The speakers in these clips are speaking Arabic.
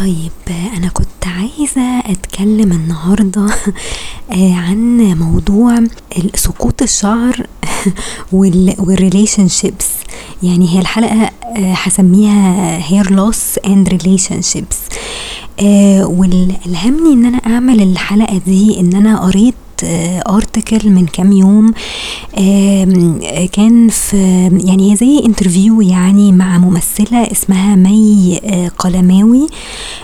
طيب أنا كنت عايزة أتكلم النهاردة آه، عن موضوع سقوط الشعر وال وال relationships. يعني هي الحلقة آه، hair loss and relationships. آه، واللي ألهمني إن أنا أعمل الحلقة دي إن أنا قريت article من كام يوم آه، كان في يعني هي زي interview يعني مع ممثلة اسمها مي آه، قلماوي.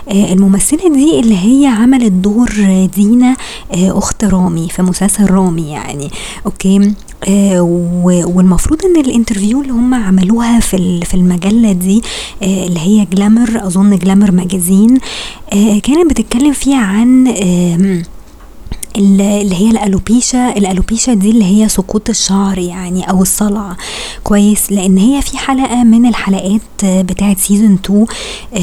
آه، الممثلة دي اللي هي عملت دور دينا آه، أخت رامي في مسلسل رامي يعني. أوكي؟ آه، والمفروض إن ال interview اللي هم عملوها في في المجلة دي آه، اللي هي Glamour أظن Glamour magazine آه، كانت بتتكلم فيها عن اللي هي ال alopecia. ال alopecia دي اللي هي سقوط الشعر يعني أو الصلع. كويس. لأن هي في حلقة من الحلقات بتاعه season 2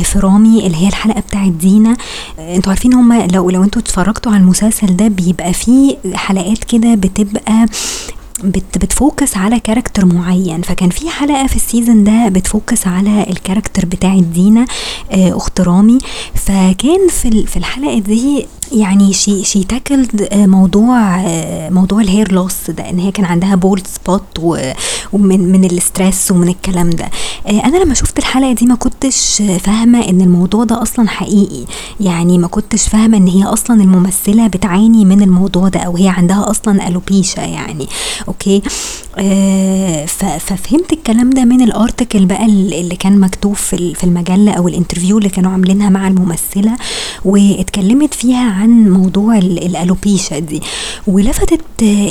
في رامي اللي هي الحلقة بتاعه دينا. أنتوا عارفين هما لو لو أنتوا اتفرجتوا على المسلسل ده بيبقى فيه حلقات كده بتبقى بت بت focus على character معين. فكان في حلقة في ال season ده بت focus على ال character بتاع دينا آه، أخت رامي. فكان في في الحلقة دي يعني she she tackled موضوع آه، موضوع ال hair loss ده إن هي كان عندها bald spot ومن من ال stress ومن الكلام ده. آه، أنا لما شفت الحلقة دي ما كنتش فاهمة إن الموضوع ده أصلا حقيقي. يعني ما كنتش فاهمة إن هي أصلا الممثلة بتعاني من الموضوع ده أو هي عندها أصلا alopecia يعني. أوكي. آه ففهمت الكلام ده من ال article بقى ال- اللي كان مكتوب في في المجلة أو ال interview اللي كانوا عاملينها مع الممثلة واتكلمت فيها عن موضوع ال- ال alopecia دي. ولفتت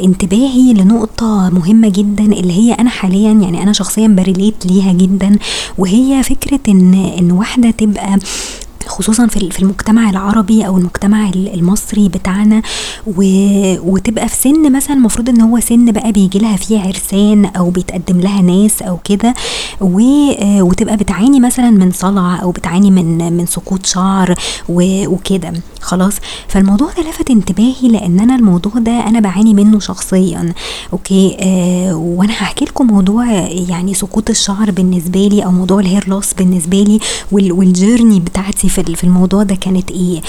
انتباهي لنقطة مهمة جدا اللي هي أنا حاليا يعني أنا شخصيا بريليت ليها جدا وهي فكرة ان إن واحدة تبقى خصوصا في المجتمع العربي أو المجتمع ال- المصري بتاعنا و... وتبقى في سن مثلا المفروض إن هو سن بقى بيجي لها فيه عرسان أو بيتقدم لها ناس أو كده و... وتبقى بتعاني مثلا من صلع أو بتعاني من من سقوط شعر و... وكده. خلاص؟ فالموضوع ده لفت انتباهي لأن أنا الموضوع ده أنا بعاني منه شخصيا. أوكي؟ آه وأنا هحكي لكم موضوع يعني سقوط الشعر بالنسبة لي أو موضوع ال hair loss بالنسبة لي وال... وال journey بتاعتي في في الموضوع ده كانت إيه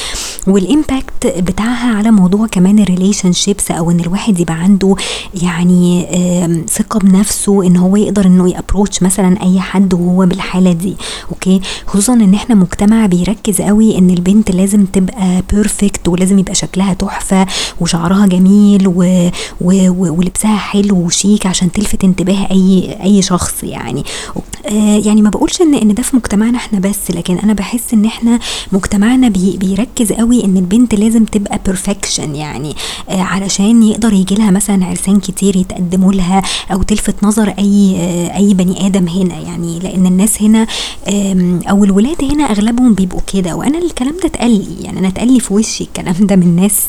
وال impact بتاعها على موضوع كمان ال relationships أو إن الواحد يبقى عنده يعني ثقة بنفسه إن هو يقدر إنه ي approach مثلا أي حد وهو بالحالة دي أوكي خصوصا إن إحنا مجتمع بيركز قوي إن البنت لازم تبقى perfect ولازم يبقى شكلها تحفة وشعرها جميل. و... و... ولبسها حلو وشيك عشان تلفت انتباه اي أي شخص يعني آه يعني ما بقولش إن إن ده في مجتمعنا إحنا بس لكن أنا بحس إن إحنا مجتمعنا بي بيركز قوي إن البنت لازم تبقى perfection يعني آه علشان يقدر يجي لها مثلا عرسان كتير يتقدموا لها أو تلفت نظر أي آه أي بني آدم هنا يعني لأن الناس هنا أو الولاد هنا أغلبهم بيبقوا كده. وأنا الكلام ده اتقال يعني أنا اتقال في وشي الكلام ده من ناس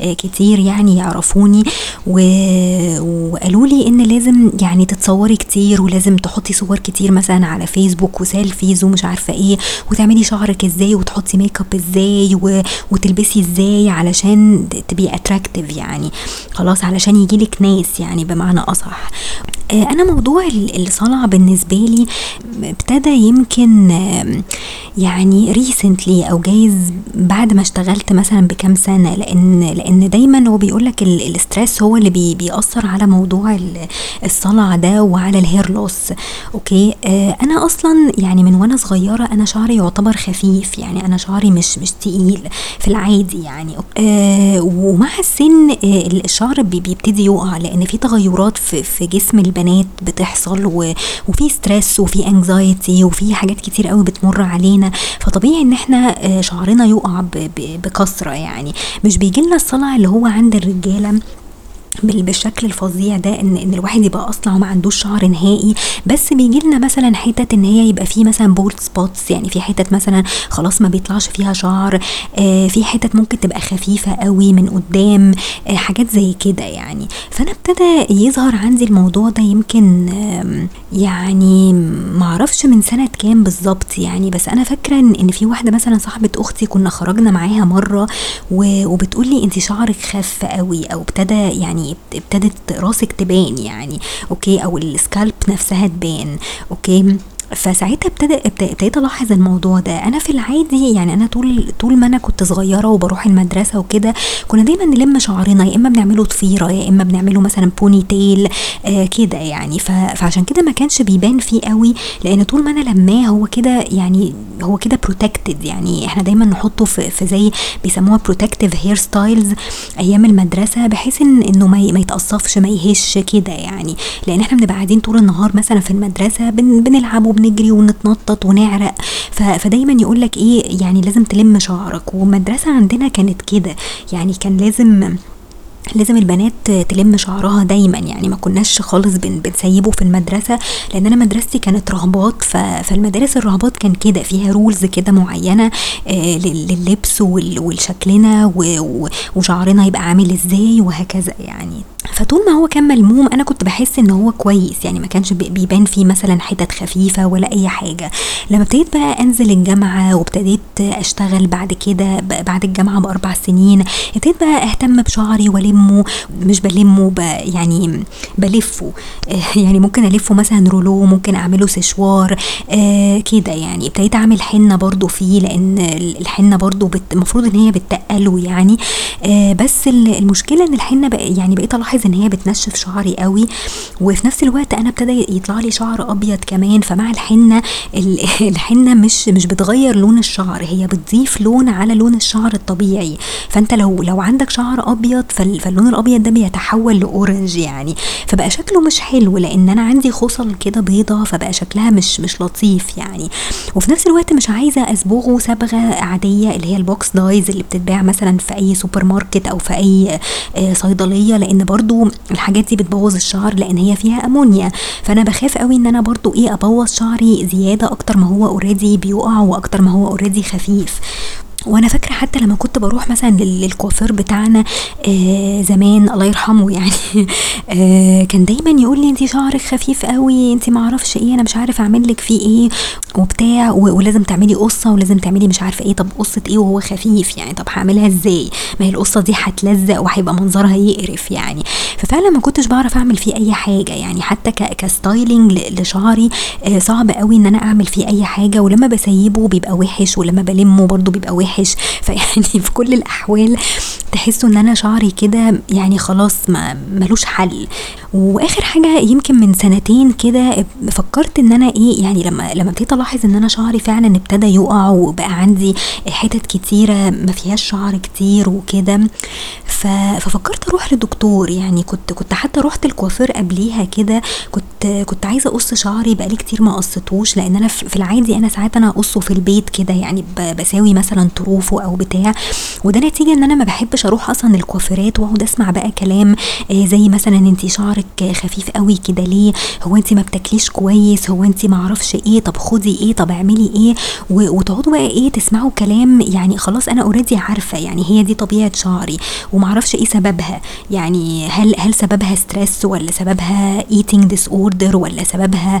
آه، كتير يعني يعرفوني. و- وقالوا لي إن لازم يعني تتصوري كتير ولازم تحطي صور كتير مثلا على فيسبوك و selfies ومش عارفة إيه وتعملي شعرك إزاي وتحطي make up إزاي وتلبسي إزاي علشان تبقي attractive يعني. خلاص علشان يجيلك ناس يعني بمعنى أصح. أنا موضوع ال- الصلع بالنسبة لي ابتدى يمكن يعني recently أو جايز بعد ما اشتغلت مثلا بكام سنة لأن لأن دايما هو بيقول لك هو اللي بي بيأثر على موضوع ال- الصلع ده وعلى ال hair loss أوكي؟ آه أنا أصلا يعني من وأنا صغيرة أنا شعري يعتبر خفيف يعني أنا شعري مش مش تقيل في العادي يعني. آه ومع السن آه الشعر بي- بيبتدي يقع لأن في تغيرات في, جسم البنات بتحصل وفي stress وفي anxiety وفي حاجات كتير قوي بتمر علينا. فطبيعي إن إحنا آه، شعرنا يقع ب- ب- بكثرة يعني. مش بيجي لنا الصلع اللي هو عند الرجالة. بالشكل الفظيع ده إن إن الواحد يبقى اصلع وما عندوش شعر نهائي بس بيجي لنا مثلا حتت إن هي يبقى فيه مثلا bald spots يعني في حتت مثلا خلاص ما بيطلعش فيها شعر آه في حتت ممكن تبقى خفيفة قوي من قدام آه حاجات زي كده يعني. فأنا ابتدى يظهر عندي الموضوع ده يمكن يعني معرفش من سنة كام بالظبط يعني. بس أنا فاكرة إن في واحدة مثلا صاحبة أختي كنا خرجنا معاها مرة وبتقول لي انت شعرك خف قوي أو ابتدى يعني ابتدت راسك تبان يعني أوكي؟ أو السكالب نفسها تبان أوكي؟ فساعتها ابتدى ابتديت ألاحظ الموضوع ده. أنا في العادي يعني أنا طول طول ما أنا كنت صغيرة وبروح المدرسة وكده كنا دايما نلم شعرنا يا إما بنعمله ضفيره يا إما بنعمله مثلا ponytail آه كده يعني. فعشان كده ما كانش بيبان فيه قوي لأن طول ما أنا لماه هو كده يعني هو كده protected يعني. إحنا دايما نحطه في, في زي بيسموها protective hair styles أيام المدرسة بحيث ان إنه ما يتقصفش ما يهيش كده يعني. لأن إحنا بنبقى قاعدين طول النهار مثلا في المدرسة بن بنلعب وبنجري ونتنطط ونعرق. فدايما يقول لك إيه يعني لازم تلم شعرك. والمدرسة عندنا كانت كده. يعني كان لازم لازم البنات تلم شعرها دايما يعني ما كناش خالص بن بنسيبه في المدرسة لأن أنا مدرستي كانت رهبات فالمدارس الرهبات كان كده فيها رولز كده معينة آه لللبس والشكلنا وشعرنا يبقى عامل إزاي وهكذا يعني. فطول ما هو كان ملموم أنا كنت بحس إن هو كويس يعني ما كانش بيبان فيه مثلا حتت خفيفة ولا أي حاجة. لما ابتديت بقى أنزل الجامعة وابتديت أشتغل بعد كده بعد الجامعة بأربع سنين ابتديت بقى أهتم بشعري والمه مش بلمه يعني بلفه. يعني ممكن ألفه مثلا رولو ممكن أعمله سشوار آه كده يعني. ابتديت أعمل حنة برضو فيه لأن الحنة برضو المفروض إن هي بتقله يعني. آه بس المشكلة إن الحنة بقى يعني بقيت ألاحظ إن هي بتنشف شعري قوي. وفي نفس الوقت أنا ابتدى يطلع لي شعر أبيض كمان. فمع الحنة الحنة مش مش بتغير لون الشعر هي بتضيف لون على لون الشعر الطبيعي. فأنت لو لو عندك شعر أبيض فاللون الأبيض ده بيتحول لأورنج يعني. فبقى شكله مش حلو لأن أنا عندي خصل كده بيضة فبقى شكلها مش مش لطيف يعني. وفي نفس الوقت مش عايزة اصبغه صبغه عادية اللي هي ال box dyes اللي بتتباع مثلا في أي سوبر ماركت أو في أي آه، صيدلية لأن برضو الحاجات دي بتبوظ الشعر لأن هي فيها أمونيا. فأنا بخاف قوي إن أنا برضو إيه أبوظ شعري زيادة أكتر ما هو already بيقع وأكتر ما هو already خفيف. وأنا فاكرة حتى لما كنت بروح مثلا للكوافير بتاعنا آه زمان الله يرحمه يعني آه كان دايما يقول لي انت شعرك خفيف قوي انت ما أعرفش إيه أنا مش عارف أعمل لك فيه إيه وبتاع ولازم تعملي قصة ولازم تعملي مش عارفة إيه طب قصة إيه وهو خفيف يعني طب هعملها إزاي؟ ما هي القصة دي هتلزق وهيبقى منظرها يقرف يعني. ففعلا ما كنتش بعرف أعمل فيه أي حاجة يعني حتى كستايلينج لشعري آه صعب قوي إن أنا أعمل فيه أي حاجة ولما بسيبه بيبقى وحش ولما بلمه برضه بيبقى وحش. فيعني في كل الأحوال تحسوا إن أنا شعري كده يعني خلاص ما ملوش حل. وآخر حاجة يمكن من سنتين كده فكرت إن أنا إيه يعني لما لما ابتديت ألاحظ إن أنا شعري فعلا ابتدى يقع وبقى عندي حتت كتيرة ما فيهاش شعر كتير وكده. ففكرت أروح لدكتور. يعني كنت كنت حتى رحت الكوافير قبليها كده. كنت كنت عايزة أقص شعري بقالي كتير ما قصتوش لأن أنا في العادي أنا ساعات أنا أقصه في البيت كده. يعني بساوي مثلا طروفه أو بتاع. وده نتيجة إن أنا ما بحبش أروح أصلا الكوافيرات وأقعد أسمع بقى كلام آه، زي مثلا انت شعرك خفيف قوي كده ليه؟ هو انت ما بتاكليش كويس؟ هو انت ما أعرفش إيه؟ طب خدي إيه؟ طب اعملي إيه؟ وتقعدوا بقى إيه؟ تسمعوا كلام يعني خلاص أنا already عارفة يعني هي دي طبيعة شعري ومعرفش إيه سببها. يعني هل هل سببها stress ولا سببها eating disorder ولا سببها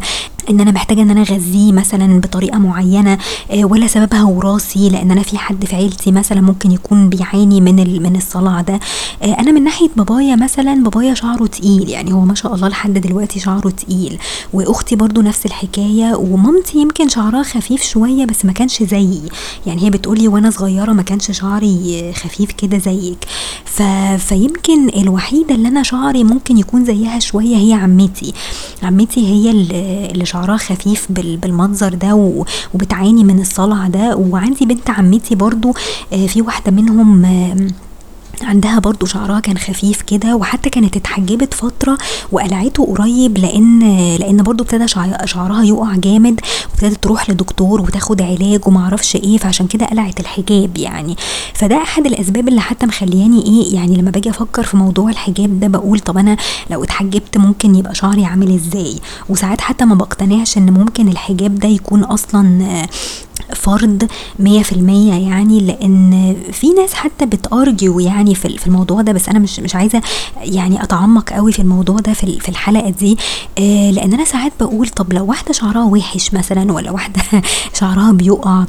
إن أنا محتاجة إن أنا أغذيه مثلا بطريقة معينة آه، ولا سببها وراثي لأن أنا في حد في عيلتي مثلا ممكن يكون بيعاني من من الصلع ده. آه، أنا من ناحية بابايا مثلا بابايا شعره تقيل يعني هو ما شاء الله لحد دلوقتي شعره تقيل. وأختي برضو نفس الحكاية ومامتي يمكن شعرها خفيف شوية بس ما كانش زيي. يعني هي بتقولي وأنا صغيرة ما كانش شعري خفيف كده زيك. ف... فيمكن الوحيدة اللي أنا شعري ممكن يكون زيها شوية هي عمتي. عمتي هي اللي شعرها خفيف بالمنظر ده وبتعاني من الصلع ده. وعندي بنت عمتي برضو آه، في واحدة منهم عندها برضو شعرها كان خفيف كده وحتى كانت اتحجبت فترة وقلعته قريب لأن لأن برضو ابتدى شعرها يقع جامد وابتدت تروح لدكتور وتاخد علاج ومعرفش إيه فعشان كده قلعت الحجاب يعني. فده أحد الأسباب اللي حتى مخلياني إيه يعني لما باجي أفكر في موضوع الحجاب ده بقول طب أنا لو اتحجبت ممكن يبقى شعري عامل إزاي؟ وساعات حتى ما بقتنعش إن ممكن الحجاب ده يكون أصلا فرض مية في المية يعني لأن في ناس حتى بتأرجيو يعني في الموضوع ده. بس أنا مش مش عايزة يعني أتعمق قوي في الموضوع ده في الحلقة دي آه لأن أنا ساعات بقول طب لو واحدة شعرها وحش مثلا ولا واحدة شعرها بيقع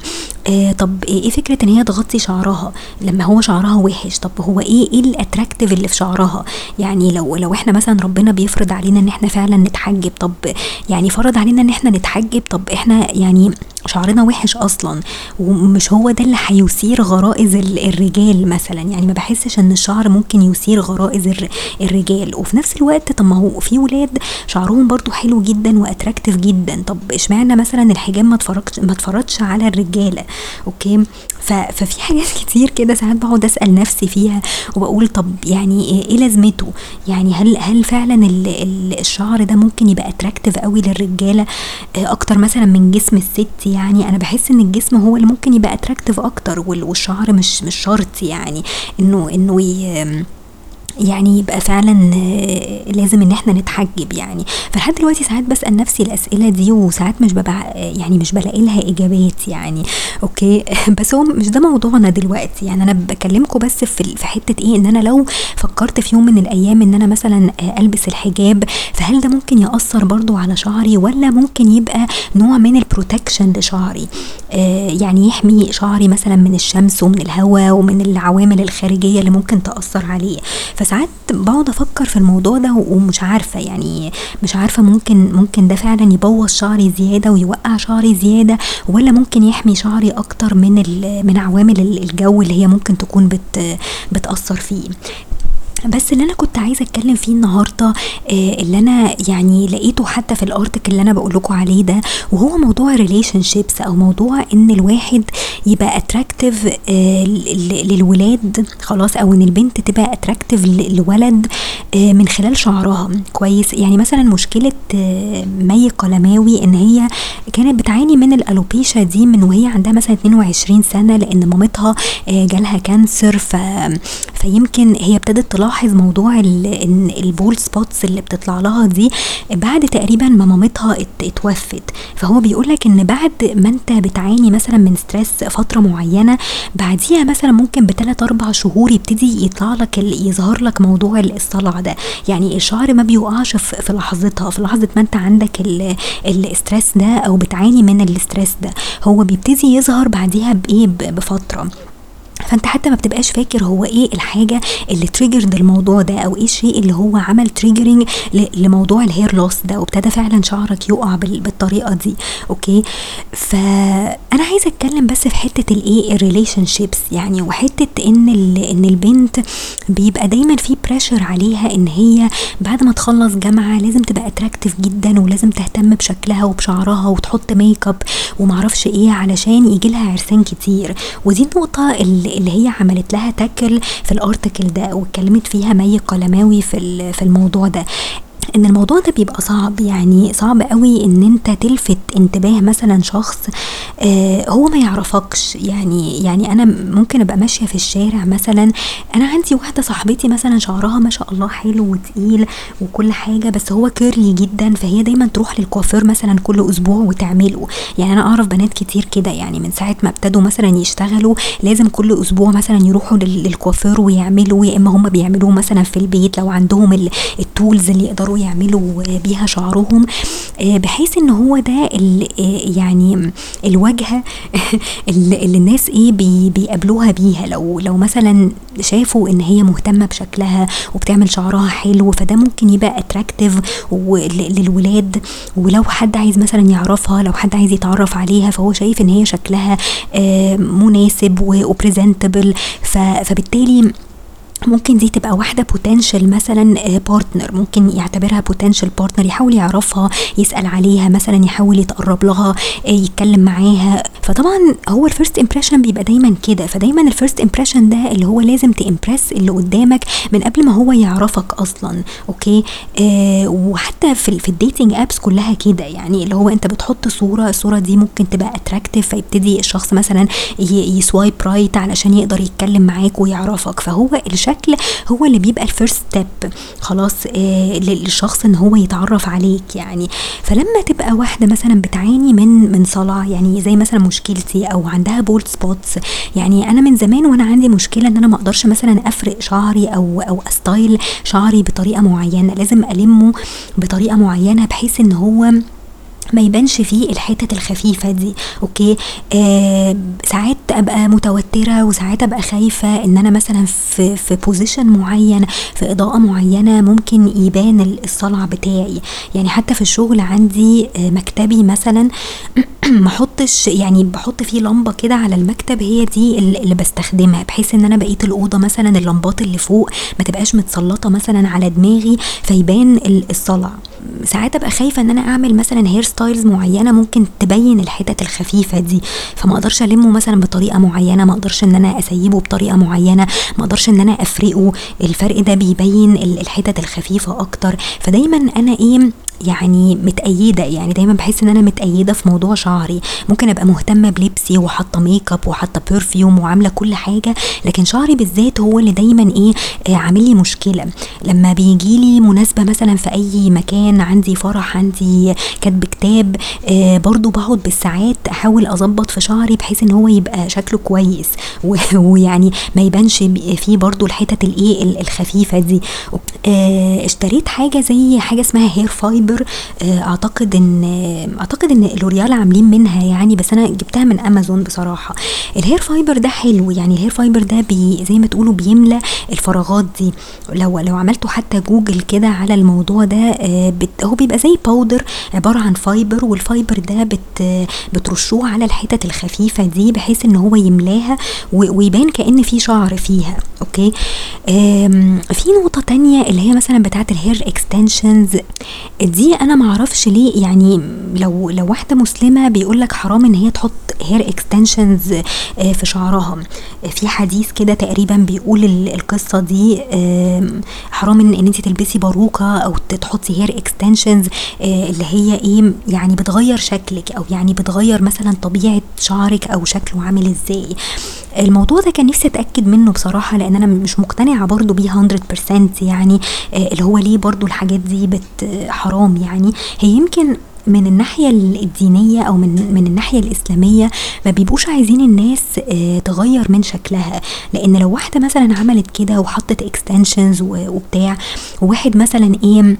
آه طب إيه فكرة إن هي تغطي شعرها لما هو شعرها وحش؟ طب هو إيه إيه الاتراكتيف اللي في شعرها؟ يعني لو لو إحنا مثلا ربنا بيفرض علينا إن إحنا فعلا نتحجب طب يعني فرض علينا إن إحنا نتحجب طب إحنا يعني شعرنا وحش أصلا ومش هو ده اللي هيثير غرائز الرجال مثلا. يعني ما بحسش إن الشعر ممكن يثير غرائز الرجال. وفي نفس الوقت طب ما هو في ولاد شعرهم برضو حلو جدا و attractive جدا. طب اشمعنى مثلا الحجاب ما اتفرضش ما اتفرضش على الرجالة؟ okay؟ ففي حاجات كتير كده ساعات بقعد أسأل نفسي فيها وبقول طب يعني إيه لازمته؟ يعني هل هل فعلا الشعر ده ممكن يبقى attractive قوي للرجالة؟ أكتر مثلا من جسم الست يعني. أنا بحس إن الجسم هو اللي ممكن يبقى attractive أكتر والشعر مش مش شرط يعني انه إنه يعني يبقى فعلا آه، لازم إن إحنا نتحجب يعني. فلحد دلوقتي ساعات بسأل نفسي الأسئلة دي وساعات مش ببقى يعني مش بلاقي لها إجابات يعني. okay؟ بس هو مش ده موضوعنا دلوقتي. يعني أنا بكلمكم بس في في حتة إيه؟ إن أنا لو فكرت في يوم من الأيام إن أنا مثلا آه، ألبس الحجاب فهل ده ممكن يأثر برضو على شعري؟ ولا ممكن يبقى نوع من ال protection لشعري؟ آه يعني يحمي شعري مثلا من الشمس ومن الهواء ومن العوامل الخارجية اللي ممكن تأثر عليه. فساعات بقعد أفكر في الموضوع ده ومش عارفة يعني مش عارفة ممكن ممكن ده فعلا يبوظ شعري زيادة ويوقع شعري زيادة ولا ممكن يحمي شعري أكتر من من عوامل الجو اللي هي ممكن تكون بت بتأثر فيه. بس اللي أنا كنت عايزة أتكلم فيه النهارده آه اللي أنا يعني لقيته حتى في الارتكل اللي أنا بقول لكم عليه ده وهو موضوع ال relationships أو موضوع إن الواحد يبقى attractive آه للولاد خلاص أو إن البنت تبقى attractive لولد آه من خلال شعرها. كويس. يعني مثلا مشكلة مي قلماوي إن هي كانت بتعاني من ال alopecia دي من وهي عندها مثلا 22 سنة لأن مامتها جالها cancer ف فيمكن هي ابتدت تلاحظ بلاحظ موضوع ال bald spots اللي بتطلع لها دي بعد تقريبا ما مامتها اتوفت. فهو بيقول لك إن بعد ما أنت بتعاني مثلا من stress فترة معينة بعديها مثلا ممكن بثلاث أربع شهور يبتدي يطلع لك يظهر لك موضوع الصلع ده. يعني الشعر ما بيوقعش في لحظتها في لحظة ما أنت عندك ال stress ده أو بتعاني من ال stress ده. هو بيبتدي يظهر بعديها بايه بفترة. فانت حتى ما بتبقاش فاكر هو إيه الحاجة اللي triggered الموضوع ده أو إيه الشيء اللي هو عمل triggering لموضوع ال hair loss ده وابتدى فعلا شعرك يقع بالطريقة دي. okay؟ فانا عايزة أتكلم بس في حتة الايه ال relationships يعني وحتة إن إن البنت بيبقى دايما في pressure عليها إن هي بعد ما تخلص جامعة لازم تبقى attractive جدا ولازم تهتم بشكلها وبشعرها وتحط ميك اب ومعرفش إيه علشان يجي لها عرسان كتير. ودي النقطة اللي اللي هي عملت لها tackle في ال article ده واتكلمت فيها مي قلماوي في في الموضوع ده. إن الموضوع ده بيبقى صعب يعني صعب قوي إن أنت تلفت انتباه مثلا شخص آه هو ما يعرفكش. يعني يعني أنا ممكن أبقى ماشية في الشارع مثلا أنا عندي واحدة صاحبتي مثلا شعرها ما شاء الله حلو وتقيل وكل حاجة بس هو curly جدا فهي دايما تروح للكوافير مثلا كل أسبوع وتعمله. يعني أنا أعرف بنات كتير كده يعني من ساعة ما ابتدوا مثلا يشتغلوا لازم كل أسبوع مثلا يروحوا للكوافير ويعملوا يا إما هم بيعملوه مثلا في البيت لو عندهم ال tools اللي يقدروا يعملوا بيها شعرهم آه، بحيث إن هو ده آه، يعني الواجهه اللي الناس إيه بيقابلوها بيها. لو لو مثلا شافوا إن هي مهتمة بشكلها وبتعمل شعرها حلو فده ممكن يبقى attractive للولاد. ولو حد عايز مثلا يعرفها لو حد عايز يتعرف عليها فهو شايف إن هي شكلها آه، مناسب و presentable فبالتالي ممكن دي تبقى واحدة potential مثلا partner آه، ممكن يعتبرها potential partner يحاول يعرفها يسأل عليها مثلا يحاول يتقرب لها آه، يتكلم معاها. فطبعا هو ال first impression بيبقى دايما كده. فدايما ال first impression ده اللي هو لازم ت impress اللي قدامك من قبل ما هو يعرفك أصلا. okay؟ آه وحتى في, في ال dating apps كلها كده. يعني اللي هو أنت بتحط صورة الصورة دي ممكن تبقى attractive فيبتدي الشخص مثلا ي swipe right علشان يقدر يتكلم معاك ويعرفك. فهو الشكل هو اللي بيبقى ال first step خلاص آه للشخص إن هو يتعرف عليك يعني. فلما تبقى واحدة مثلا بتعاني من من صلع يعني زي مثلا مشكلتي أو عندها bald spots يعني أنا من زمان وأنا عندي مشكلة إن أنا ما أقدرش مثلا أفرق شعري أو أو أ style شعري بطريقة معينة. لازم ألمه بطريقة معينة بحيث إن هو ما يبانش فيه الحتت الخفيفة دي. okay؟ آه ساعات أبقى متوترة وساعات أبقى خايفة إن أنا مثلا في في position معين في إضاءة معينة ممكن يبان الصلع بتاعي. يعني حتى في الشغل عندي آه مكتبي مثلا ما احطش يعني بحط فيه لمبة كده على المكتب هي دي اللي بستخدمها بحيث إن أنا بقيه الأوضة مثلا اللمبات اللي فوق ما تبقاش متسلطة مثلا على دماغي فيبان الصلع. ساعات أبقى خايفة إن أنا أعمل مثلا hair styles معينة ممكن تبين الحتت الخفيفة دي فما أقدرش ألمه مثلا بطريقة معينة ما أقدرش إن أنا أسيبه بطريقة معينة ما أقدرش إن أنا أفرقه. الفرق ده بيبين الحتت الخفيفة أكتر. فدايما أنا إيه يعني متقيدة يعني دايما بحس إن أنا متقيدة في موضوع شعري. ممكن أبقى مهتمة بلبسي وحاطة ميك اب وحاطة perfume وعاملة كل حاجة لكن شعري بالذات هو اللي دايما إيه آه عامل لي مشكلة. لما بيجي لي مناسبة مثلا في أي مكان عندي فرح عندي كتب كتاب آه برضو بقعد بالساعات أحاول أظبط في شعري بحيث إن هو يبقى شكله كويس. ويعني ما يبانش فيه برضو الحتت الإيه الخفيفة دي. آه اشتريت حاجة زي حاجة اسمها hair fiber fiber آه، أعتقد إن أعتقد إن لوريال عاملين منها يعني بس أنا جبتها من أمازون بصراحة. ال hair fiber ده حلو يعني ال hair fiber ده بي زي ما تقولوا بيملى الفراغات دي. لو لو عملتوا حتى جوجل كده على الموضوع ده آه، هو بيبقى زي powder عبارة عن fiber وال fiber ده بت بترشوه على الحتت الخفيفة دي بحيث إن هو يملاها ويبان كأن في شعر فيها. أوكي؟ في نقطة تانية اللي هي مثلا بتاعت ال hair extensions دي أنا معرفش ليه يعني لو لو واحدة مسلمة بيقول لك حرام إن هي تحط hair extensions آه، في شعرها. في حديث كده تقريبا بيقول القصة دي حرام إن انت تلبسي باروكة أو تحطي hair extensions آه، اللي هي إيه يعني بتغير شكلك أو يعني بتغير مثلا طبيعة شعرك أو شكله عامل إزاي. الموضوع ده كان نفسي أتأكد منه بصراحة لأن أنا مش مقتنعة برضو بيه 100% يعني آه، اللي هو ليه برضو الحاجات دي بت حرام. يعني هي يمكن من الناحية الدينية أو من من الناحية الإسلامية ما بيبقوش عايزين الناس آه، تغير من شكلها. لأن لو واحدة مثلا عملت كده وحطت اكستنشنز وبتاع وواحد مثلا إيه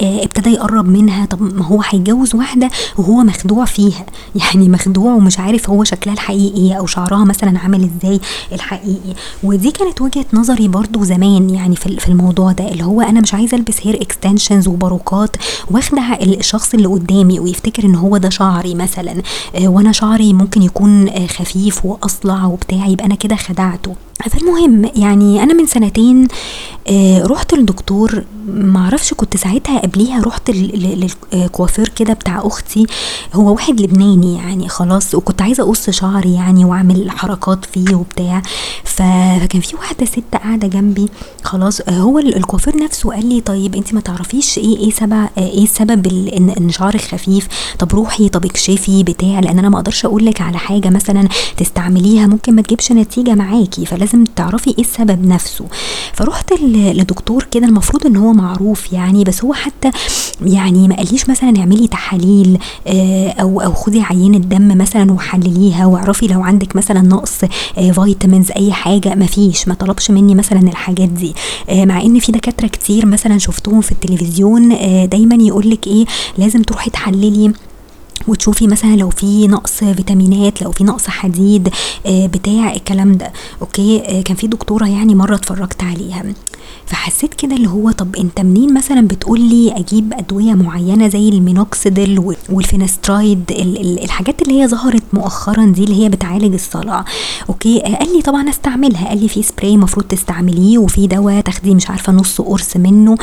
ابتدى يقرب منها. طب ما هو هيتجوز واحدة وهو مخدوع فيها. يعني مخدوع ومش عارف هو شكلها الحقيقي أو شعرها مثلا عامل إزاي الحقيقي. ودي كانت وجهة نظري برضو زمان يعني في الموضوع ده اللي هو أنا مش عايزة ألبس hair extensions وباروكات واخدع الشخص اللي قدامي ويفتكر إن هو ده شعري مثلا آه، وأنا شعري ممكن يكون آه، خفيف وأصلع وبتاع يبقى أنا كده خدعته. فالمهم يعني أنا من سنتين آه رحت للدكتور معرفش كنت ساعتها قبليها رحت للكوافير كده بتاع أختي. هو واحد لبناني يعني خلاص وكنت عايزة أقص شعري يعني وأعمل حركات فيه وبتاع. فكان في واحدة ست قاعدة جنبي. خلاص آه هو الكوافير نفسه قال لي طيب انت ما تعرفيش إيه إيه سبب آه إيه السبب ان إن شعرك خفيف؟ طب روحي طب اكشفي بتاع. لأن أنا ما أقدرش أقول لك على حاجة مثلا تستعمليها ممكن ما تجيبش نتيجة معاكي. فلازم تعرفي إيه السبب نفسه. فروحت لدكتور كده المفروض إن هو معروف يعني بس هو حتى يعني ما قاليش مثلا اعملي تحاليل آه، أو أو خدي عينة دم مثلا وحلليها واعرفي لو عندك مثلا نقص آه، vitamins أي حاجة ما فيش ما طلبش مني مثلا الحاجات دي. آه، مع إن في دكاترة كتير مثلا شفتهم في التلفزيون دايما يقول لك إيه لازم تروحي تحللي وتشوفي مثلا لو في نقص فيتامينات لو في نقص حديد بتاع الكلام ده. أوكي؟ كان في دكتورة يعني مرة اتفرجت عليها. فحسيت كده اللي هو طب أنت منين مثلا بتقول لي أجيب أدوية معينة زي ال minoxidil وال finasteride الحاجات اللي هي ظهرت مؤخرا دي اللي هي بتعالج الصلع. أوكي؟ قال لي طبعا أستعملها. قال لي في سبراي المفروض تستعمليه وفي دواء تاخديه مش عارفة نص قرص منه.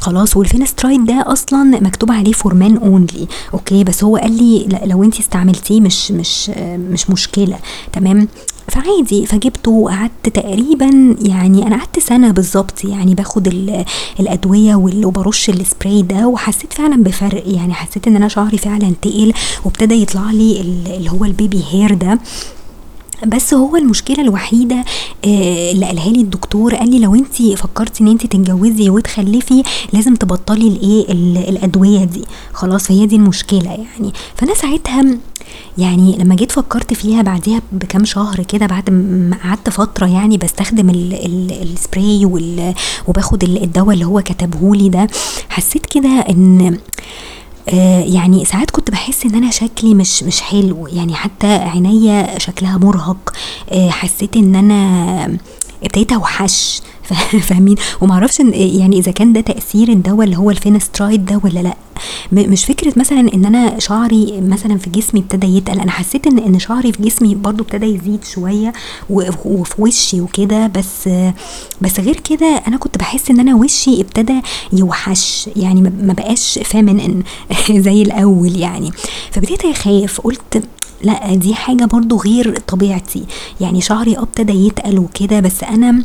خلاص وال finasteride ده أصلا مكتوب عليه for men only أوكي؟ بس هو قال لي لو انت استعملتيه مش مش مش مشكلة تمام؟ فعادي فجبته وقعدت تقريبا يعني أنا قعدت سنة بالظبط يعني باخد الأدوية وبرش السبراي ده وحسيت فعلا بفرق يعني حسيت إن أنا شعري فعلا تقل وابتدى يطلع لي اللي هو ال baby hair ده. بس هو المشكلة الوحيدة آه، اللي قالها لي الدكتور قال لي لو انت فكرتي ان انت تتجوزي وتخلفي لازم تبطلي الايه الأدوية دي. خلاص فهي دي المشكلة يعني. فأنا ساعتها يعني لما جيت فكرت فيها بعديها بكام شهر كده بعد ما قعدت فترة يعني بستخدم السبراي وباخد الدواء اللي هو كتبهولي ده حسيت كده إن آه يعني ساعات كنت بحس إن أنا شكلي مش مش حلو يعني حتى عينيا شكلها مرهق آه حسيت إن أنا ابتديت أوحش. فاهمين؟ ومعرفش يعني إذا كان ده تأثير الدواء اللي هو ال finasteride ده ولا لأ. مش فكرة مثلا إن أنا شعري مثلا في جسمي ابتدى يتقل أنا حسيت إن إن شعري في جسمي برضو ابتدى يزيد شوية وفي وشي وكده بس بس غير كده أنا كنت بحس إن أنا وشي ابتدى يوحش يعني ما بقاش فامن زي الأول يعني. فبديت أخاف قلت لأ دي حاجة برضو غير طبيعتي. يعني شعري ابتدى يتقل وكده بس أنا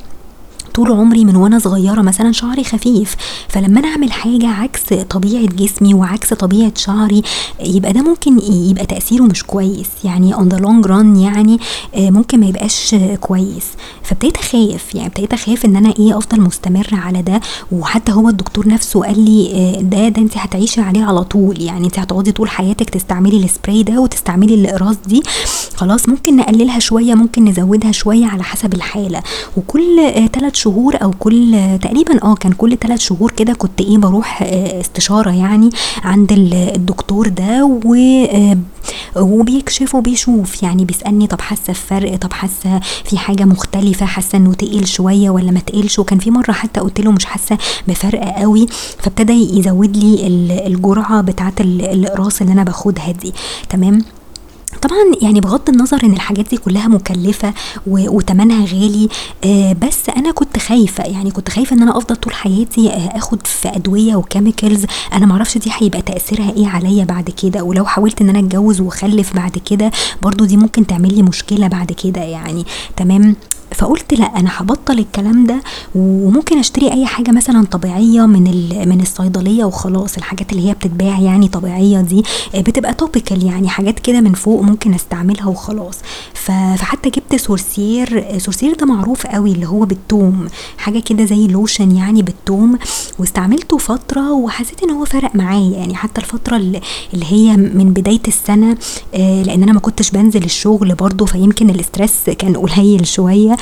طول عمري من وأنا صغيرة مثلا شعري خفيف. فلما أنا أعمل حاجة عكس طبيعة جسمي وعكس طبيعة شعري يبقى ده ممكن يبقى تأثيره مش كويس. يعني on the long run يعني آه، ممكن ما يبقاش كويس. فابتديت أخاف. يعني ابتديت أخاف إن أنا إيه أفضل مستمره على ده. وحتى هو الدكتور نفسه قال لي آه، ده ده انت هتعيشي عليه على طول. يعني انت هتقعدي طول حياتك تستعملي السبراي ده وتستعملي الإقراص دي. خلاص ممكن نقللها شوية ممكن نزودها شوية على حسب الحالة. وكل ثلاث شهور أو كل تقريبا آه كان كل ثلاث شهور كده كنت إيه بروح آه، استشارة يعني عند الدكتور ده و آه، وبيكشف وبيشوف يعني بيسألني طب حاسة بفرق؟ طب حاسة في حاجة مختلفة؟ حاسة إنه تقيل شوية ولا ما تقيلش؟ وكان في مرة حتى قلت له مش حاسة بفرق قوي فابتدى يزود لي الجرعة بتاعة الأقراص اللي أنا باخدها دي. تمام؟ طبعا يعني بغض النظر إن الحاجات دي كلها مكلفة وتمنها غالي آه بس أنا كنت خايفة يعني كنت خايفة إن أنا أفضل طول حياتي آه آخد في أدوية وكيميكالز أنا معرفش دي هيبقى تأثيرها إيه عليا بعد كده ولو حاولت إن أنا أتجوز وأخلف بعد كده برضو دي ممكن تعمل لي مشكلة بعد كده يعني. تمام؟ فقلت لا أنا هبطل الكلام ده وممكن أشتري أي حاجة مثلا طبيعية من من الصيدلية وخلاص الحاجات اللي هي بتتباع يعني طبيعية دي آه، بتبقى topical يعني حاجات كده من فوق ممكن أستعملها وخلاص. فحتى جبت سورسير سورسير ده معروف قوي اللي هو بالثوم حاجة كده زي لوشن يعني بالثوم واستعملته فترة وحسيت إن هو فرق معايا يعني حتى الفترة اللي هي من بداية السنة آه، لأن أنا ما كنتش بنزل الشغل برضو فيمكن ال stress كان قليل شوية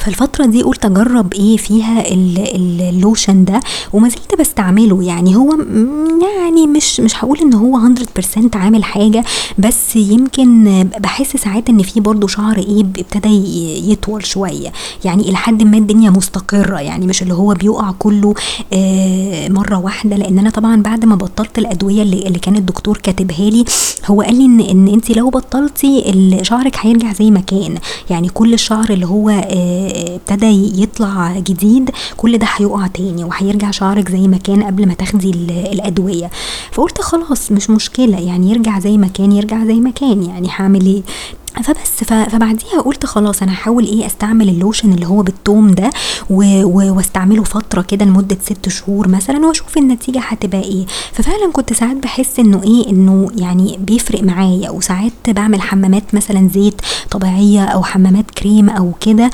فالفترة دي قلت أجرب إيه فيها اللوشن ده وما زلت بستعمله. يعني هو يعني مش مش هقول إن هو 100% عامل حاجة بس يمكن بحس ساعات إن في برضو شعر إيه ابتدى يطول شوية. يعني إلى حد ما الدنيا مستقرة يعني مش اللي هو بيقع كله آه مرة واحدة. لأن أنا طبعا بعد ما بطلت الأدوية اللي, اللي كان الدكتور كاتبها لي هو قال لي ان إن انت لو بطلتي شعرك هيرجع زي ما كان. يعني كل الشعر اللي هو آه ابتدى يطلع جديد كل ده هيقع تاني وهيرجع شعرك زي ما كان قبل ما تاخدي الأدوية. فقلت خلاص مش مشكلة يعني يرجع زي ما كان يرجع زي ما كان يعني هعمل إيه؟ فبس فبعديها قلت خلاص أنا هحاول إيه أستعمل اللوشن اللي هو بالثوم ده واستعمله فترة كده لمدة ست شهور مثلا وأشوف النتيجة هتبقى إيه. ففعلا كنت ساعات بحس إنه إيه إنه يعني بيفرق معايا وساعات بعمل حمامات مثلا زيت طبيعية أو حمامات كريم أو كده.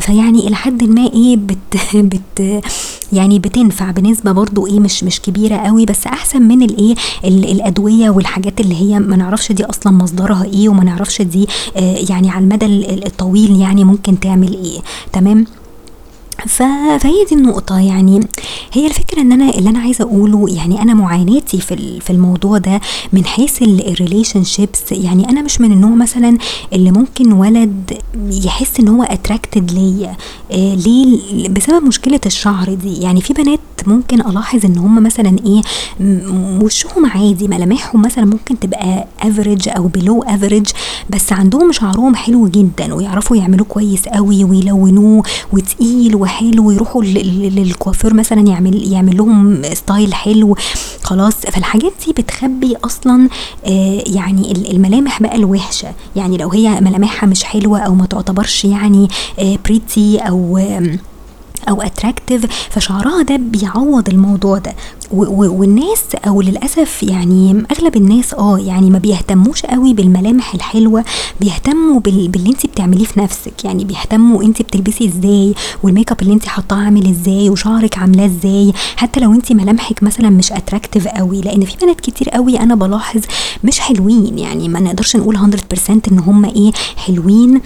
فيعني إلى حد ما إيه بت بت يعني بتنفع بنسبة برضو إيه مش مش كبيرة قوي بس أحسن من الايه الأدوية والحاجات اللي هي ما نعرفش دي أصلا مصدرها إيه وما نعرفش دي آه يعني على المدى الطويل يعني ممكن تعمل إيه. تمام؟ فهي دي النقطة. يعني هي الفكرة إن أنا اللي أنا عايزة أقوله يعني أنا معاناتي في في الموضوع ده من حيث ال relationships يعني أنا مش من النوع مثلا اللي ممكن ولد يحس إن هو attracted ليا آه ليه بسبب مشكلة الشعر دي. يعني في بنات ممكن ألاحظ إن هم مثلا إيه وشهم عادي ملامحهم مثلا ممكن تبقى average أو below average بس عندهم شعرهم حلو جدا ويعرفوا يعملوه كويس قوي ويلونوه وتقيل وحلو ويروحوا للكوافير مثلا يعمل يعمل لهم style حلو خلاص. فالحاجات دي بتخبي أصلا آه يعني الملامح بقى الوحشة. يعني لو هي ملامحها مش حلوة أو ما تعتبرش يعني pretty أو آه أو attractive فشعرها ده بيعوض الموضوع ده. والناس أو للأسف يعني أغلب الناس آه يعني ما بيهتموش قوي بالملامح الحلوة بيهتموا بال... باللي انت بتعمليه في نفسك. يعني بيهتموا انت بتلبسي إزاي والميك اب اللي انت حاطاه عامل إزاي وشعرك عاملاه إزاي. حتى لو انت ملامحك مثلا مش attractive قوي لأن في بنات كتير قوي أنا بلاحظ مش حلوين. يعني ما نقدرش نقول 100% إن هم إيه حلوين.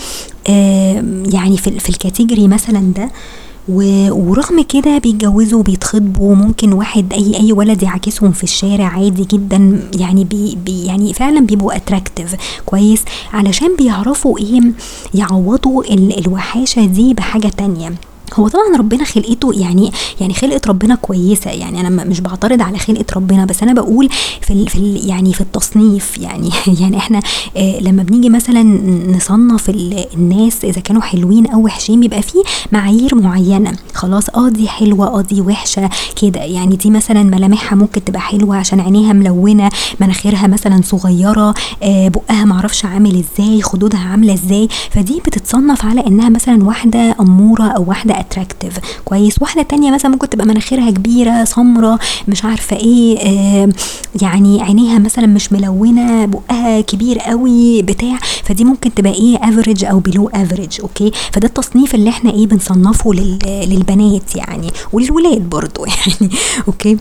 آه يعني في, في ال category مثلا ده ورغم كده بيتجوزوا وبيتخطبوا. ممكن واحد أي أي ولد يعاكسهم في الشارع عادي جدا. يعني بي بي يعني فعلا بيبقوا attractive كويس. علشان بيعرفوا إيه يعوضوا الوحاشة دي بحاجة تانية. هو طبعا ربنا خلقته يعني يعني خلقه ربنا كويسة يعني أنا مش بعترض على خلقة ربنا بس أنا بقول في في يعني في التصنيف يعني يعني إحنا آه لما بنيجي مثلا نصنف الناس إذا كانوا حلوين أو وحشين بيبقى في معايير معينة. خلاص آه دي حلوة آه دي وحشة كده. يعني دي مثلا ملامحها ممكن تبقى حلوة عشان عينيها ملونة مناخيرها مثلا صغيرة آه بقها معرفش عامل إزاي خدودها عاملة إزاي. فدي بتتصنف على إنها مثلا واحدة أمورة أو واحدة اتراكتيف كويس. واحدة تانية مثلا ممكن تبقى مناخيرها كبيرة سمرة مش عارفة إيه يعني عينيها مثلا مش ملونة بقها كبير قوي بتاع. فدي ممكن تبقى إيه average أو below average okay؟ فده التصنيف اللي إحنا إيه بنصنفه للبنات يعني. وللولاد برضو يعني okay؟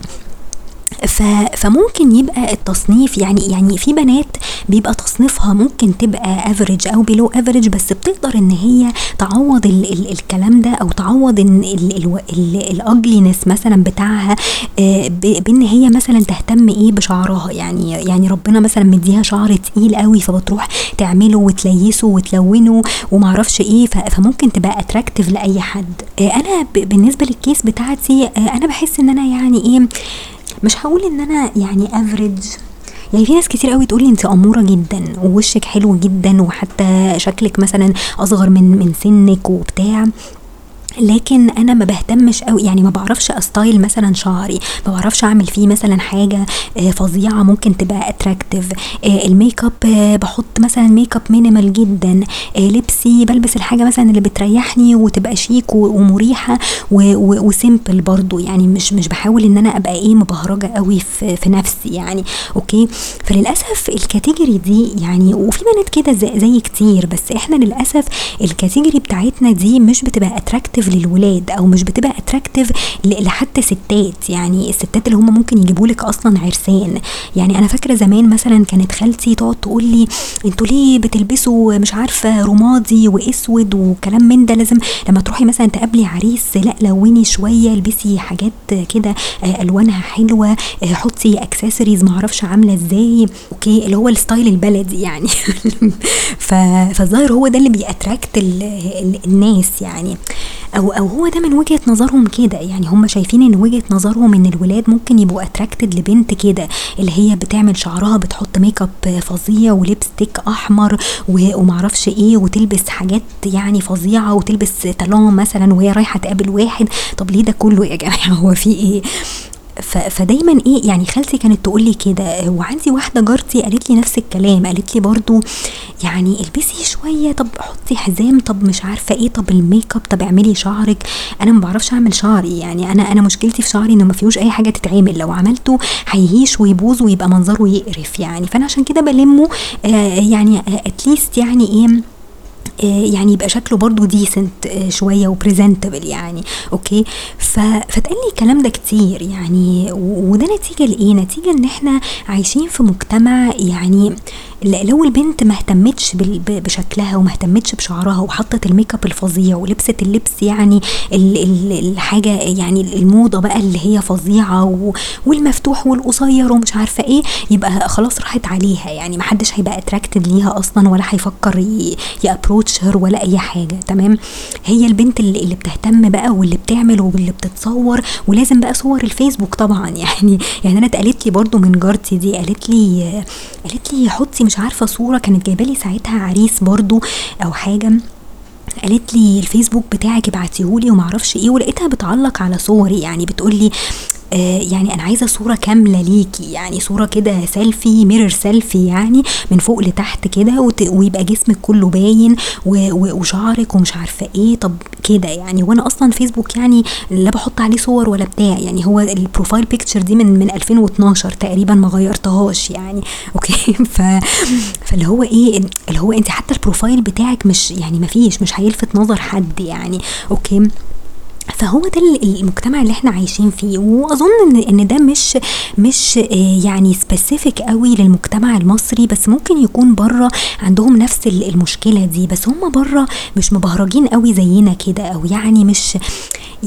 فممكن يبقى التصنيف يعني يعني في بنات بيبقى تصنيفها ممكن تبقى average أو below average بس بتقدر إن هي تعوض ال ال الكلام ده أو تعوض ال ugliness مثلا بتاعها آه، بإن هي مثلا تهتم إيه بشعرها. يعني يعني ربنا مثلا مديها شعر تقيل قوي فبتروح تعمله وتليسه وتلونه ومعرفش إيه فممكن تبقى attractive لأي حد. آه، أنا بالنسبة لل case بتاعتي آه، أنا بحس إن أنا يعني إيه مش هقول إن أنا يعني average يعني في ناس كتير قوي تقولي أنت أمورة جدا ووشك حلو جدا وحتى شكلك مثلا أصغر من من سنك وبتاع. لكن أنا ما بهتمش قوي يعني ما بعرفش أ style مثلا شعري ما بعرفش أعمل فيه مثلا حاجة آه، فظيعة ممكن تبقى attractive آه، ال make up آه، بحط مثلا make up minimal جدا لبسي بلبس الحاجة مثلا اللي بتريحني وتبقى شيك ومريحة و simple برضو. يعني مش مش بحاول إن أنا أبقى إيه مبهرجة قوي في, في نفسي يعني. okay؟ فللأسف ال category دي يعني وفي بنات كده زي, زي كتير بس إحنا للأسف ال category بتاعتنا دي مش بتبقى attractive attractive للولاد أو مش بتبقى attractive لحتى ستات. يعني الستات اللي هم ممكن يجيبوا لك أصلا عرسان. يعني أنا فاكرة زمان مثلا كانت خالتي تقعد تقول لي أنتوا ليه بتلبسوا مش عارفة رمادي وأسود وكلام من ده؟ لازم لما تروحي مثلا تقابلي عريس لا لوني شوية البسي حاجات كده آه، ألوانها حلوة آه، حطي اكسسوارز معرفش عاملة إزاي. okay اللي هو ال style البلدي يعني. فالظاهر هو ده اللي بي attract الناس يعني. أو أو هو ده من وجهة نظرهم كده. يعني هم شايفين إن وجهة نظرهم إن الولاد ممكن يبقوا attracted لبنت كده اللي هي بتعمل شعرها بتحط make up فظيع و lipstick أحمر ومعرفش إيه وتلبس حاجات يعني فظيعة وتلبس talon مثلا وهي رايحة تقابل واحد. طب ليه ده كله يا جماعة؟ هو في إيه؟ فدايما إيه يعني خالتي كانت تقول لي كده وعندي واحدة جارتي قالت لي نفس الكلام قالت لي برضو يعني البسي شوية طب حطي حزام طب مش عارفة إيه طب ال make up طب اعملي شعرك. أنا ما بعرفش أعمل شعري يعني أنا أنا مشكلتي في شعري إنه ما فيهوش أي حاجة تتعمل لو عملته هيهيش ويبوظ ويبقى منظره يقرف يعني. فأنا عشان كده بلمه آه يعني at least يعني إيه يعني يبقى شكله برضو decent آه، شوية و presentable يعني okay؟ فتقال لي الكلام ده كتير يعني وده نتيجة لإيه؟ نتيجة إن إحنا عايشين في مجتمع يعني لو البنت ما اهتمتش بشكلها وما اهتمتش بشعرها وحطت ال make up الفظيع ولبست اللبس يعني الحاجة يعني الموضة بقى اللي هي فظيعة والمفتوح والقصير ومش عارفة إيه يبقى خلاص راحت عليها. يعني ما حدش هيبقى attracted ليها أصلا ولا هيفكر ي approach her ولا أي حاجة تمام؟ هي البنت اللي, اللي بتهتم بقى واللي بتعمل واللي بتتصور ولازم بقى صور الفيسبوك طبعا. يعني يعني أنا اتقالت لي برضو من جارتي دي قالت لي قالت لي حطي مش عارفة صورة كانت جايبة لي ساعتها عريس برضو أو حاجة قالت لي الفيسبوك بتاعك ابعتيهولي ومعرفش إيه ولقيتها بتعلق على صوري يعني بتقولي يعني أنا عايزة صورة كاملة ليكي يعني صورة كده selfie mirror selfie يعني من فوق لتحت كده ويبقى جسمك كله باين وشعرك ومش عارفة إيه طب كده يعني. وأنا أصلا فيسبوك يعني لا بحط عليه صور ولا بتاع يعني هو ال profile picture دي من من 2012 تقريبا ما غيرتهاش يعني. okay؟ ف فاللي هو إيه اللي هو انت حتى ال profile بتاعك مش يعني ما فيش مش هيلفت نظر حد يعني. okay؟ فهو ده المجتمع اللي إحنا عايشين فيه. واظن ان ان ده مش مش آه، يعني specific قوي للمجتمع المصري بس ممكن يكون بره عندهم نفس المشكلة دي. بس هم بره مش مبهرجين قوي زينا كده أو يعني مش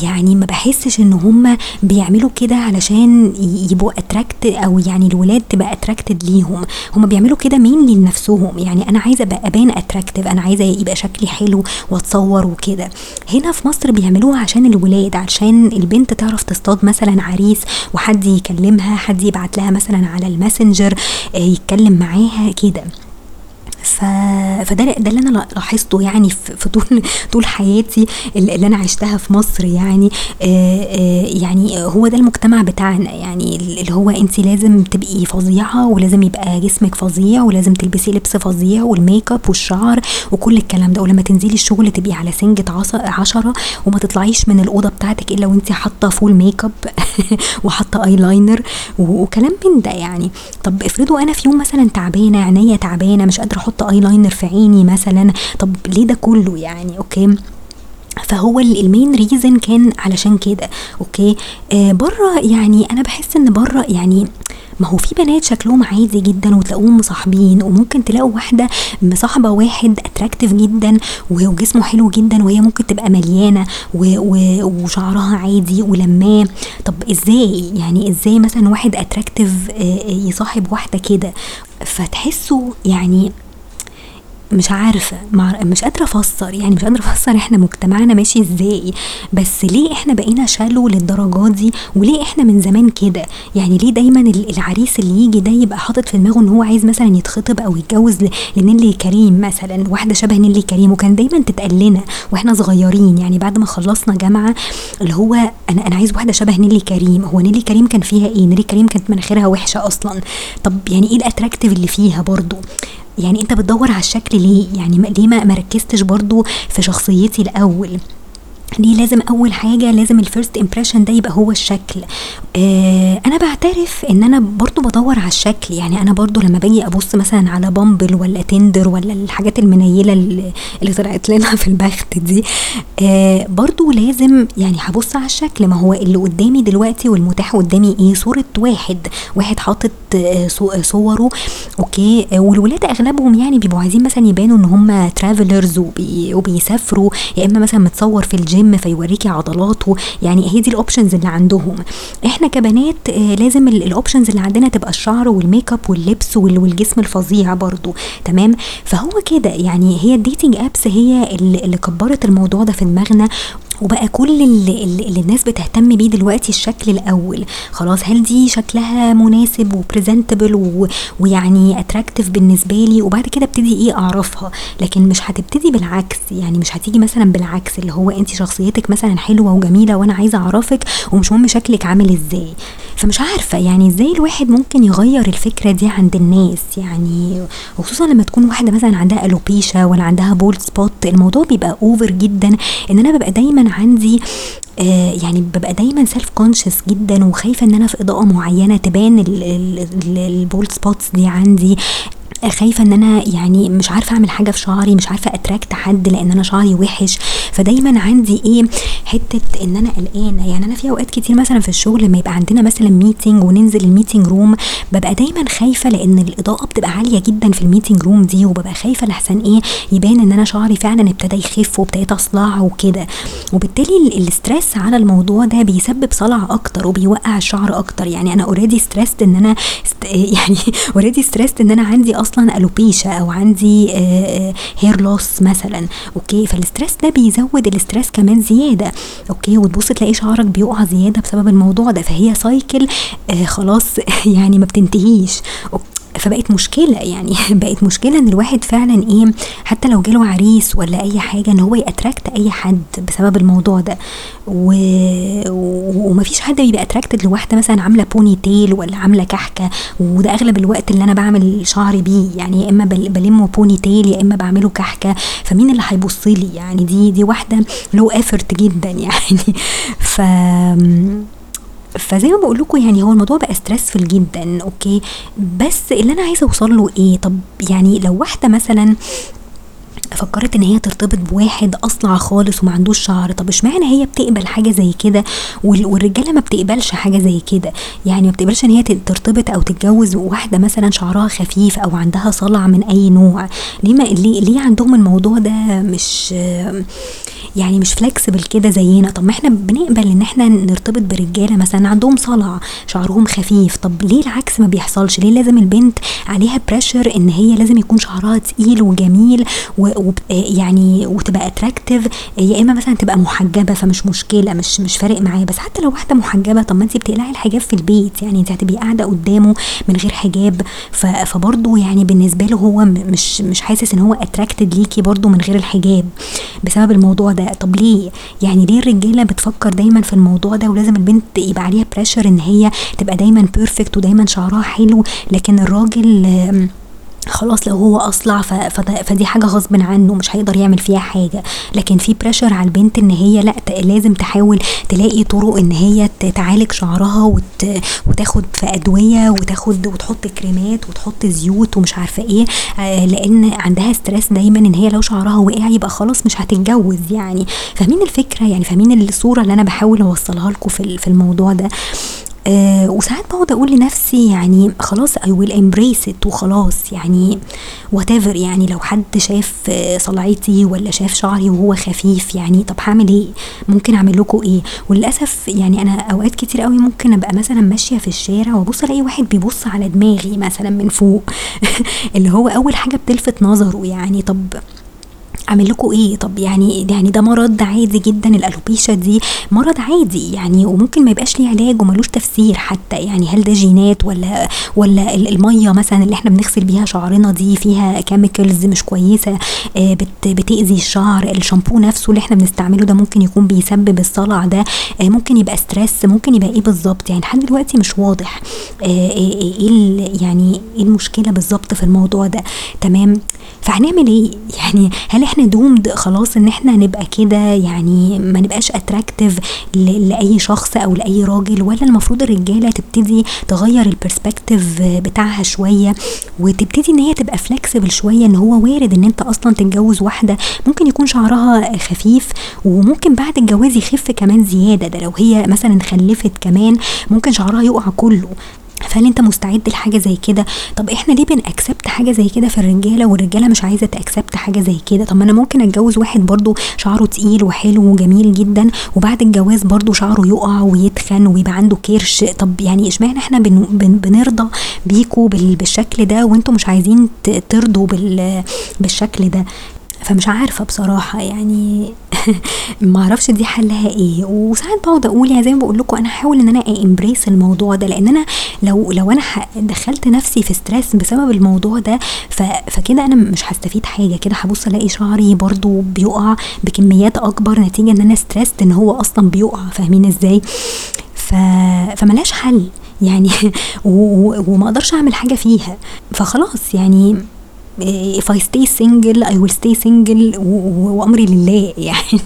يعني ما بحسش إن هم بيعملوا كده علشان يبقوا attract أو يعني الولاد تبقى attracted ليهم. هم بيعملوا كده مين لنفسهم. يعني أنا عايزة أبقى أبان attractive أنا عايزة يبقى شكلي حلو وأتصور وكده. هنا في مصر بيعملوها عشان الولاد عشان البنت تعرف تصطاد مثلا عريس وحد يكلمها حد يبعت لها مثلا على ال Messenger آه، يتكلم معاها كده. ف... فده ده اللي أنا لاحظته يعني في طول طول حياتي اللي أنا عشتها في مصر يعني آآ آآ يعني هو ده المجتمع بتاعنا يعني اللي هو انت لازم تبقي فظيعة ولازم يبقى جسمك فظيع ولازم تلبسي لبس فظيع وال make up والشعر وكل الكلام ده ولما تنزلي الشغل تبقي على سنجة عشرة وما تطلعيش من الأوضة بتاعتك إلا وانت حاطة full make up وحاطة اي لاينر وكلام من ده يعني. طب افرضوا أنا في يوم مثلا تعبانة عينيا تعبانة مش قادرة اي لاينر في عيني مثلا. طب ليه ده كله يعني؟ okay. فهو ال main reason كان علشان كده. okay. آه بره يعني أنا بحس إن بره يعني ما هو في بنات شكلهم عادي جدا وتلاقوهم مصاحبين وممكن تلاقوا واحدة مصاحبة واحد attractive جدا وجسمه حلو جدا وهي ممكن تبقى مليانة وشعرها عادي ولماه. طب إزاي؟ يعني إزاي مثلا واحد attractive آه، يصاحب واحدة كده؟ فتحسوا يعني مش عارفة مش قادرة أفسر يعني مش قادرة أفسر إحنا مجتمعنا ماشي إزاي. بس ليه إحنا بقينا shallow للدرجات دي؟ وليه إحنا من زمان كده؟ يعني ليه دايما العريس اللي يجي ده يبقى حاطط في دماغه إن هو عايز مثلا يتخطب أو يتجوز لنيلي كريم مثلا واحدة شبه نيلي كريم وكان دايما تتقال لنا وإحنا صغيرين. يعني بعد ما خلصنا جامعة اللي هو أنا أنا عايز واحدة شبه نيلي كريم. هو نيلي كريم كان فيها إيه؟ نيلي كريم كانت مناخيرها وحشة أصلا. طب يعني إيه ال attractive اللي فيها برضو؟ يعني انت بتدور على الشكل ليه؟ يعني ليه ما مركزتش برضو في شخصيتي الأول؟ ليه لازم أول حاجة لازم ال first impression ده يبقى هو الشكل. آه أنا بعترف إن أنا برضو بدور على الشكل. يعني أنا برضو لما باجي أبص مثلا على Bumble ولا Tinder ولا الحاجات المنيلة اللي طلعت لنا في البخت دي آه برضو لازم يعني هبص على الشكل. ما هو اللي قدامي دلوقتي والمتاح قدامي إيه؟ صورة واحد. واحد حاطط آه صوره. okay؟ آه والولاد أغلبهم يعني بيبقوا عايزين مثلا يبانوا إن هم travelers وبي وبيسافروا. يا إما مثلا متصور في ال gym gym فيوريكي عضلاته. يعني هي دي ال options اللي عندهم. إحنا كبنات آه، لازم ال options اللي عندنا تبقى الشعر والميك اب واللبس والجسم الفظيع برضو. تمام؟ فهو كده. يعني هي ال dating apps هي اللي كبرت الموضوع ده في دماغنا وبقى كل اللي, اللي الناس بتهتم بيه دلوقتي الشكل الأول. خلاص هل دي شكلها مناسب و presentable ويعني attractive بالنسبة لي؟ وبعد كده ابتدي إيه أعرفها؟ لكن مش هتبتدي بالعكس. يعني مش هتيجي مثلا بالعكس اللي هو انت شخصيتك مثلا حلوة وجميلة وأنا عايزة أعرفك ومش مهم شكلك عامل إزاي. فمش عارفة يعني إزاي الواحد ممكن يغير الفكرة دي عند الناس؟ يعني وخصوصا لما تكون واحدة مثلا عندها alopecia ولا عندها bald spot الموضوع بيبقى over جدا. إن أنا ببقى دايما عندي آه يعني ببقى دايما self conscious جدا وخايفة إن أنا في إضاءة معينة تبان ال bald spots دي عندي. خايفة إن أنا يعني مش عارفة أعمل حاجة في شعري مش عارفة أ attract حد لأن أنا شعري وحش. فدايما عندي إيه حتة إن أنا قلقانة. يعني أنا في أوقات كتير مثلا في الشغل لما يبقى عندنا مثلا meeting وننزل ال meeting room ببقى دايما خايفة لأن الإضاءة بتبقى عالية جدا في ال meeting room دي وببقى خايفة لحسن إيه يبان إن أنا شعري فعلا ابتدى يخف وابتديت أصلع وكده. وبالتالي ال stress على الموضوع ده بيسبب صلع أكتر وبيوقع الشعر أكتر. يعني أنا already stressed إن أنا يعني already stressed إن أنا عندي أصلا alopecia أو عندي hair آه، loss آه، مثلا okay؟ فال stress ده بيزود ال stress كمان زيادة okay؟ وتبص تلاقي شعرك بيقع زيادة بسبب الموضوع ده فهي cycle آه خلاص يعني ما بتنتهيش فبقت مشكلة يعني بقت مشكلة إن الواحد فعلا إيه حتى لو جاله عريس ولا أي حاجة إن هو ي attract أي حد بسبب الموضوع ده. و... ومفيش حد بيبقى attracted لواحدة مثلا عاملة ponytail ولا عاملة كحكة وده أغلب الوقت اللي أنا بعمل شعري بيه. يعني يا إما بلمه ponytail يا إما بعمله كحكة. فمين اللي هيبص لي؟ يعني دي دي واحدة low effort جدا يعني. ف فزي ما بقول لكم يعني هو الموضوع بقى stressful جدا okay؟ بس اللي أنا عايزة أوصل له إيه؟ طب يعني لو واحدة مثلا فكرت إن هي ترتبط بواحد أصلع خالص وما عندوش شعر. طب اشمعنى هي بتقبل حاجة زي كده والرجالة ما بتقبلش حاجة زي كده؟ يعني ما بتقبلش إن هي ترتبط أو تتجوز واحدة مثلا شعرها خفيف أو عندها صلع من أي نوع؟ ليه ما ليه, ليه عندهم الموضوع ده مش يعني مش flexible كده زينا؟ طب ما إحنا بنقبل إن إحنا نرتبط برجالة مثلا عندهم صلع شعرهم خفيف. طب ليه العكس ما بيحصلش؟ ليه لازم البنت عليها pressure إن هي لازم يكون شعرها تقيل وجميل و يعني وتبقى attractive يا إما مثلا تبقى محجبة فمش مشكلة مش مش فارق معايا. بس حتى لو واحدة محجبة طب ما انت بتقلعي الحجاب في البيت. يعني انت هتبقي قاعدة قدامه من غير حجاب. فبرضه يعني بالنسبة له هو مش مش حاسس إن هو attracted ليكي برضه من غير الحجاب بسبب الموضوع ده. طب ليه؟ يعني ليه الرجالة بتفكر دايما في الموضوع ده؟ ولازم البنت يبقى عليها pressure إن هي تبقى دايما perfect ودايما شعرها حلو. لكن الراجل خلاص لو هو أصلع فدي حاجة غصب عنه مش هيقدر يعمل فيها حاجة. لكن في pressure على البنت إن هي لأ لازم تحاول تلاقي طرق إن هي تعالج شعرها وت... وتاخد في أدوية وتاخد وتحط كريمات وتحط زيوت ومش عارفة إيه آه لأن عندها stress دايما إن هي لو شعرها وقع يبقى خلاص مش هتتجوز يعني. فاهمين الفكرة؟ يعني فاهمين الصورة اللي أنا بحاول أوصلها لكم في الموضوع ده؟ آه وساعات بقعد أقول لنفسي يعني خلاص I will embrace it وخلاص يعني what يعني لو حد شاف صلعتي ولا شاف شعري وهو خفيف يعني طب هعمل إيه؟ ممكن أعمل لكم إيه؟ وللأسف يعني أنا أوقات كتير قوي ممكن أبقى مثلا ماشية في الشارع وأبص ألاقي واحد بيبص على دماغي مثلا من فوق اللي هو أول حاجة بتلفت نظره يعني طب أعمل لكم إيه؟ طب يعني يعني ده مرض عادي جدا الألوبيشا دي مرض عادي يعني وممكن ما يبقاش ليه علاج وملوش تفسير حتى يعني هل ده جينات ولا ولا المية مثلا اللي إحنا بنغسل بيها شعرنا دي فيها كيميكلز مش كويسة آه، بت بتأذي الشعر الشامبو نفسه اللي إحنا بنستعمله ده ممكن يكون بيسبب الصلع ده آه، ممكن يبقى stress ممكن يبقى إيه بالظبط؟ يعني لحد دلوقتي مش واضح آه، إيه يعني إيه المشكلة بالظبط في الموضوع ده؟ تمام؟ فهنعمل إيه؟ يعني هل إحنا doomed خلاص ان إحنا نبقى كده يعني ما نبقاش attractive لأي شخص أو لأي راجل ولا المفروض الرجالة تبتدي تغير ال perspective بتاعها شوية وتبتدي إن هي تبقى فلكسبل شوية إن هو وارد إن أنت أصلا تتجوز واحدة. ممكن يكون شعرها خفيف وممكن بعد الجواز يخف كمان زيادة. ده لو هي مثلا خلفت كمان ممكن شعرها يقع كله. فهل انت مستعد لحاجة زي كده؟ طب إحنا ليه بنأكسبت حاجة زي كده في الرجالة والرجالة مش عايزة تأكسبت حاجة زي كده؟ طب ما أنا ممكن اتجوز واحد برضو شعره تقيل وحلو وجميل جدا وبعد الجواز برضو شعره يقع ويتخن ويبقى عنده كرش. طب يعني اشمعنى إحنا بن بن بنرضى بيكوا بالشكل ده وانتوا مش عايزين ترضوا بالشكل ده؟ فمش عارفة بصراحة يعني ما أعرفش دي حلها إيه. وساعات بقعد أقول يعني زي ما بقول لكم أنا هحاول إن أنا embrace الموضوع ده لأن أنا لو لو أنا دخلت نفسي في stress بسبب الموضوع ده فكده أنا مش هستفيد حاجة. كده هبص ألاقي شعري برضو بيقع بكميات أكبر نتيجة إن أنا stressed إن هو أصلا بيقع فاهمين إزاي؟ ف... فملهاش حل يعني وما أقدرش أعمل حاجة فيها. فخلاص يعني if I stay single I will stay single وأمري لله. يعني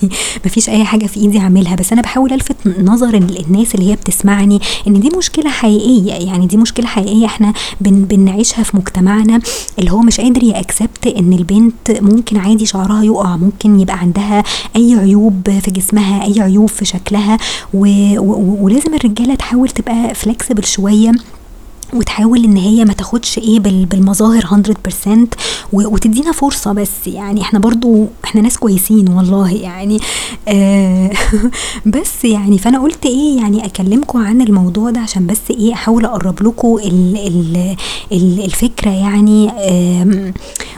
مفيش أي حاجة في إيدي اعملها بس أنا بحاول ألفت نظر الناس اللي هي بتسمعني إن دي مشكلة حقيقية. يعني دي مشكلة حقيقية إحنا بن بنعيشها في مجتمعنا اللي هو مش قادر يأكسبت إن البنت ممكن عادي شعرها يقع ممكن يبقى عندها أي عيوب في جسمها أي عيوب في شكلها. ولازم الرجالة تحاول تبقى فلكسبل شوية. وتحاول إن هي ما تاخدش إيه بالمظاهر 100% وتدينا فرصة بس. يعني إحنا برضو إحنا ناس كويسين والله يعني. آه بس يعني فأنا قلت إيه يعني أكلمكم عن الموضوع ده عشان بس إيه أحاول أقرب لكم الفكرة يعني. آه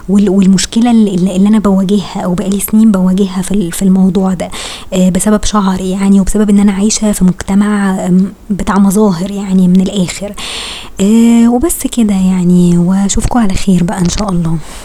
والمشكلة اللي, أنا بواجهها أو بقالي سنين بواجهها في الموضوع ده. آه بسبب شعري يعني وبسبب إن أنا عايشة في مجتمع بتاع مظاهر يعني من الآخر. آه وبس كده يعني وأشوفكم على خير بقى إن شاء الله.